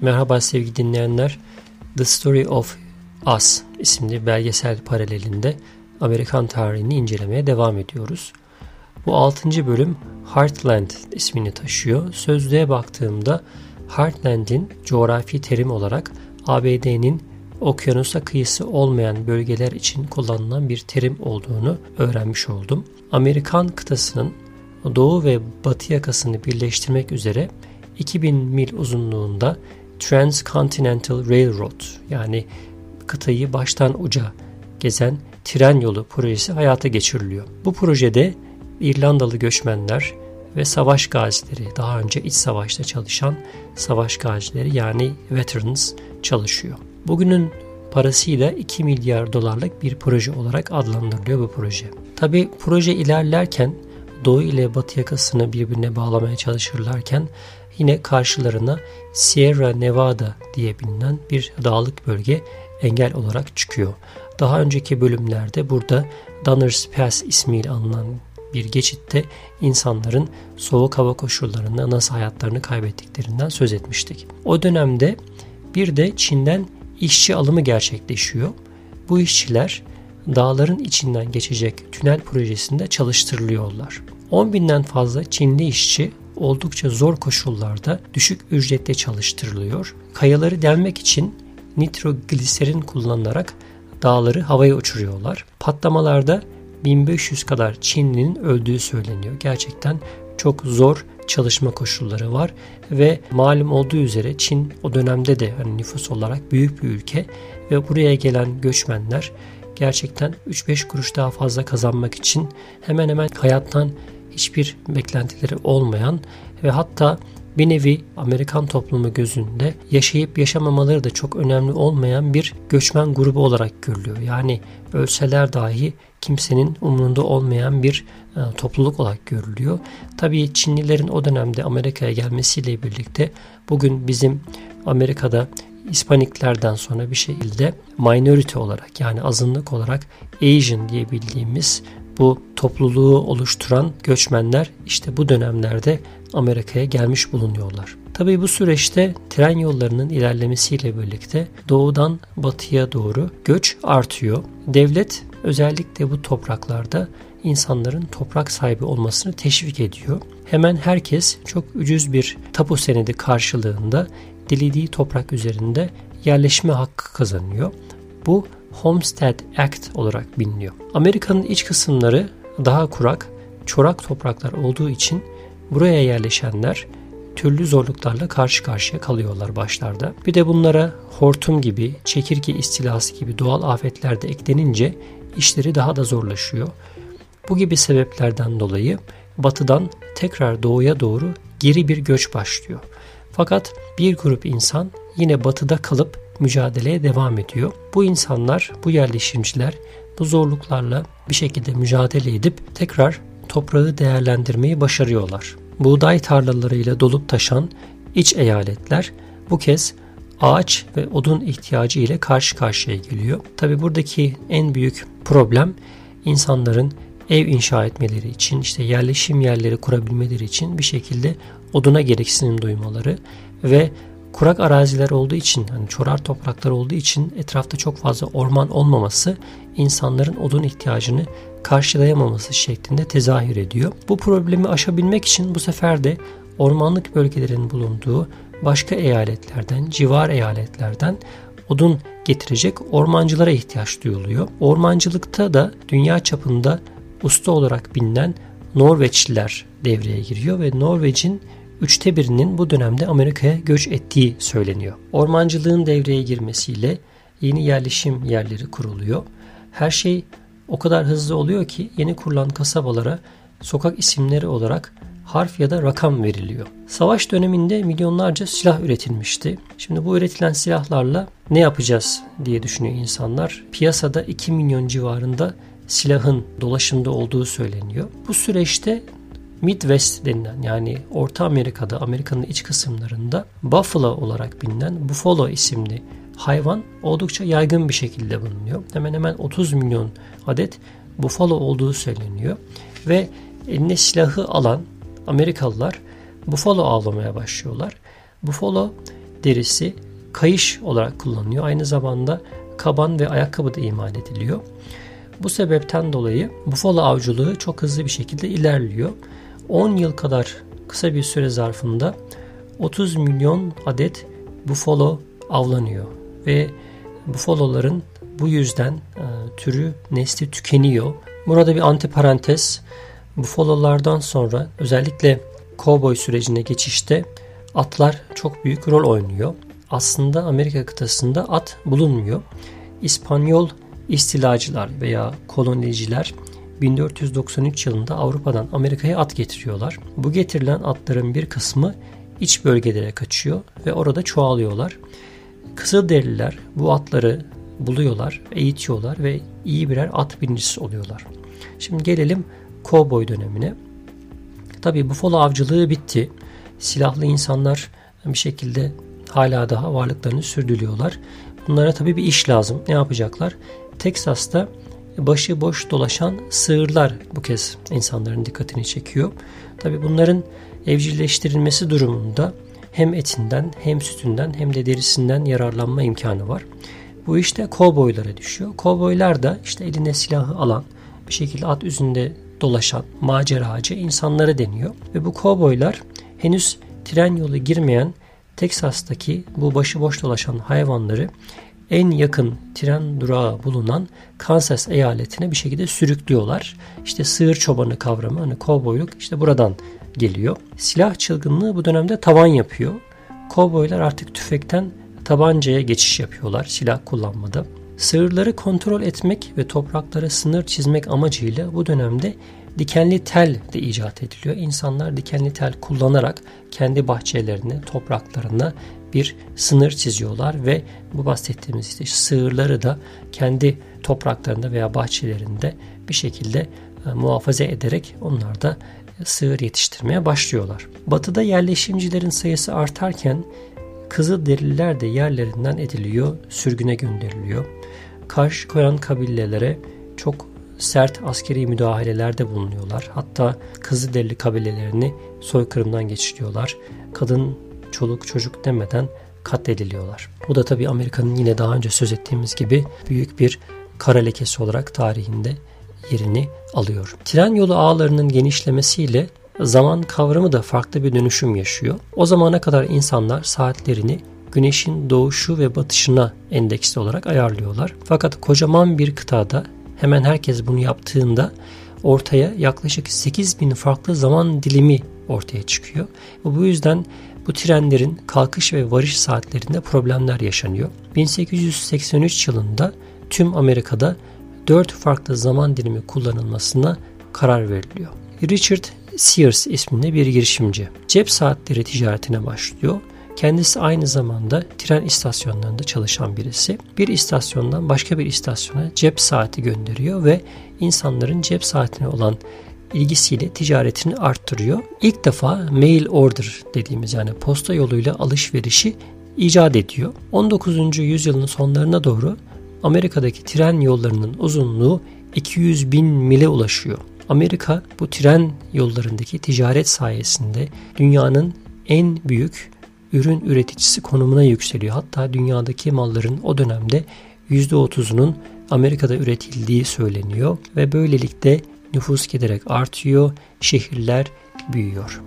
Merhaba sevgili dinleyenler. The Story of Us isimli belgesel paralelinde Amerikan tarihini incelemeye devam ediyoruz. Bu 6. bölüm Heartland ismini taşıyor. Sözlüğe baktığımda Heartland'in coğrafi terim olarak ABD'nin okyanusa kıyısı olmayan bölgeler için kullanılan bir terim olduğunu öğrenmiş oldum. Amerikan kıtasının doğu ve batı yakasını birleştirmek üzere 2000 mil uzunluğunda Transcontinental Railroad yani kıtayı baştan uca gezen tren yolu projesi hayata geçiriliyor. Bu projede İrlandalı göçmenler ve savaş gazileri, daha önce iç savaşta çalışan savaş gazileri yani veterans çalışıyor. Bugünün parasıyla 2 milyar dolarlık bir proje olarak adlandırılıyor bu proje. Tabi proje ilerlerken doğu ile batı yakasını birbirine bağlamaya çalışırlarken yine karşılarına Sierra Nevada diye bilinen bir dağlık bölge engel olarak çıkıyor. Daha önceki bölümlerde burada Donner's Pass ismiyle anılan bir geçitte insanların soğuk hava koşullarında nasıl hayatlarını kaybettiklerinden söz etmiştik. O dönemde bir de Çin'den işçi alımı gerçekleşiyor. Bu işçiler dağların içinden geçecek tünel projesinde çalıştırılıyorlar. 10 binden fazla Çinli işçi oldukça zor koşullarda düşük ücretle çalıştırılıyor. Kayaları delmek için nitrogliserin kullanılarak dağları havaya uçuruyorlar. Patlamalarda 1500 kadar Çinlinin öldüğü söyleniyor. Gerçekten çok zor çalışma koşulları var ve malum olduğu üzere Çin o dönemde de hani nüfus olarak büyük bir ülke ve buraya gelen göçmenler gerçekten 3-5 kuruş daha fazla kazanmak için hemen hemen hayattan hiçbir beklentileri olmayan ve hatta bir nevi Amerikan toplumu gözünde yaşayıp yaşamamaları da çok önemli olmayan bir göçmen grubu olarak görülüyor. Yani ölseler dahi kimsenin umurunda olmayan bir e, topluluk olarak görülüyor. Tabii Çinlilerin o dönemde Amerika'ya gelmesiyle birlikte bugün bizim Amerika'da İspaniklerden sonra bir şekilde minority olarak yani azınlık olarak Asian diye bildiğimiz bu topluluğu oluşturan göçmenler işte bu dönemlerde Amerika'ya gelmiş bulunuyorlar. Tabii bu süreçte tren yollarının ilerlemesiyle birlikte doğudan batıya doğru göç artıyor. Devlet özellikle bu topraklarda insanların toprak sahibi olmasını teşvik ediyor. Hemen herkes çok ucuz bir tapu senedi karşılığında dilediği toprak üzerinde yerleşme hakkı kazanıyor. Bu Homestead Act olarak biliniyor. Amerika'nın iç kısımları daha kurak, çorak topraklar olduğu için buraya yerleşenler türlü zorluklarla karşı karşıya kalıyorlar başlarda. Bir de bunlara hortum gibi, çekirge istilası gibi doğal afetler de eklenince işleri daha da zorlaşıyor. Bu gibi sebeplerden dolayı batıdan tekrar doğuya doğru geri bir göç başlıyor. Fakat bir grup insan yine batıda kalıp mücadeleye devam ediyor. Bu insanlar, bu yerleşimciler bu zorluklarla bir şekilde mücadele edip tekrar toprağı değerlendirmeyi başarıyorlar. Buğday tarlalarıyla dolup taşan iç eyaletler bu kez ağaç ve odun ihtiyacı ile karşı karşıya geliyor. Tabi buradaki en büyük problem insanların ev inşa etmeleri için, işte yerleşim yerleri kurabilmeleri için bir şekilde oduna gereksinim duymaları ve kurak araziler olduğu için, hani çorar topraklar olduğu için etrafta çok fazla orman olmaması insanların odun ihtiyacını karşılayamaması şeklinde tezahür ediyor. Bu problemi aşabilmek için bu sefer de ormanlık bölgelerin bulunduğu başka eyaletlerden, civar eyaletlerden odun getirecek ormancılara ihtiyaç duyuluyor. Ormancılıkta da dünya çapında usta olarak bilinen Norveçliler devreye giriyor ve Norveç'in üçte birinin bu dönemde Amerika'ya göç ettiği söyleniyor. Ormancılığın devreye girmesiyle yeni yerleşim yerleri kuruluyor. Her şey o kadar hızlı oluyor ki yeni kurulan kasabalara sokak isimleri olarak harf ya da rakam veriliyor. Savaş döneminde milyonlarca silah üretilmişti. Şimdi bu üretilen silahlarla ne yapacağız diye düşünüyor insanlar. Piyasada 2 milyon civarında silahın dolaşımda olduğu söyleniyor. Bu süreçte Midwest denilen yani Orta Amerika'da Amerika'nın iç kısımlarında buffalo olarak bilinen buffalo isimli hayvan oldukça yaygın bir şekilde bulunuyor. Hemen hemen 30 milyon adet buffalo olduğu söyleniyor ve eline silahı alan Amerikalılar buffalo avlamaya başlıyorlar. Buffalo derisi kayış olarak kullanılıyor. Aynı zamanda kaban ve ayakkabı da imal ediliyor. Bu sebepten dolayı bufalo avcılığı çok hızlı bir şekilde ilerliyor. 10 yıl kadar kısa bir süre zarfında 30 milyon adet bufalo avlanıyor ve bufaloların bu yüzden e, türü nesli tükeniyor. Burada bir antiparantez. Bufalolardan sonra özellikle kovboy sürecine geçişte atlar çok büyük rol oynuyor. Aslında Amerika kıtasında at bulunmuyor. İspanyol istilacılar veya koloniciler 1493 yılında Avrupa'dan Amerika'ya at getiriyorlar. Bu getirilen atların bir kısmı iç bölgelere kaçıyor ve orada çoğalıyorlar. Kızılderililer bu atları buluyorlar, eğitiyorlar ve iyi birer at binicisi oluyorlar. Şimdi gelelim kovboy dönemine. Tabi bufalo avcılığı bitti. Silahlı insanlar bir şekilde hala daha varlıklarını sürdürüyorlar. Bunlara tabi bir iş lazım. Ne yapacaklar? Teksas'ta başı boş dolaşan sığırlar bu kez insanların dikkatini çekiyor. Tabi bunların evcilleştirilmesi durumunda hem etinden hem sütünden hem de derisinden yararlanma imkanı var. Bu işte kovboylara düşüyor. Kovboylar da işte eline silahı alan, bir şekilde at üzerinde dolaşan maceracı insanlara deniyor. Ve bu kovboylar henüz tren yolu girmeyen Teksas'taki bu başıboş dolaşan hayvanları en yakın tren durağı bulunan Kansas eyaletine bir şekilde sürüklüyorlar. İşte sığır çobanı kavramı hani kovboyluk işte buradan geliyor. Silah çılgınlığı bu dönemde tavan yapıyor. Kovboylar artık tüfekten tabancaya geçiş yapıyorlar silah kullanmada. Sığırları kontrol etmek ve topraklara sınır çizmek amacıyla bu dönemde dikenli tel de icat ediliyor. İnsanlar dikenli tel kullanarak kendi bahçelerine, topraklarına bir sınır çiziyorlar ve bu bahsettiğimiz işte sığırları da kendi topraklarında veya bahçelerinde bir şekilde e, muhafaza ederek onlar da sığır yetiştirmeye başlıyorlar. Batıda yerleşimcilerin sayısı artarken Kızılderililer de yerlerinden ediliyor, sürgüne gönderiliyor. Karşı koyan kabilelere çok sert askeri müdahalelerde bulunuyorlar. Hatta Kızılderili kabilelerini soykırımdan geçiriyorlar. Kadın, çoluk, çocuk demeden katlediliyorlar. Bu da tabii Amerika'nın yine daha önce söz ettiğimiz gibi büyük bir kara lekesi olarak tarihinde yerini alıyor. Tren yolu ağlarının genişlemesiyle zaman kavramı da farklı bir dönüşüm yaşıyor. O zamana kadar insanlar saatlerini güneşin doğuşu ve batışına endeksli olarak ayarlıyorlar. Fakat kocaman bir kıtada hemen herkes bunu yaptığında ortaya yaklaşık 8 bin farklı zaman dilimi ortaya çıkıyor. Bu yüzden bu trenlerin kalkış ve varış saatlerinde problemler yaşanıyor. 1883 yılında tüm Amerika'da 4 farklı zaman dilimi kullanılmasına karar veriliyor. Richard Sears isminde bir girişimci. Cep saatleri ticaretine başlıyor. Kendisi aynı zamanda tren istasyonlarında çalışan birisi. Bir istasyondan başka bir istasyona cep saati gönderiyor ve insanların cep saatine olan ilgisiyle ticaretini arttırıyor. İlk defa mail order dediğimiz yani posta yoluyla alışverişi icat ediyor. 19. yüzyılın sonlarına doğru Amerika'daki tren yollarının uzunluğu 200 bin mile ulaşıyor. Amerika bu tren yollarındaki ticaret sayesinde dünyanın en büyük ürün üreticisi konumuna yükseliyor. Hatta dünyadaki malların o dönemde %30'unun Amerika'da üretildiği söyleniyor ve böylelikle nüfus giderek artıyor, şehirler büyüyor.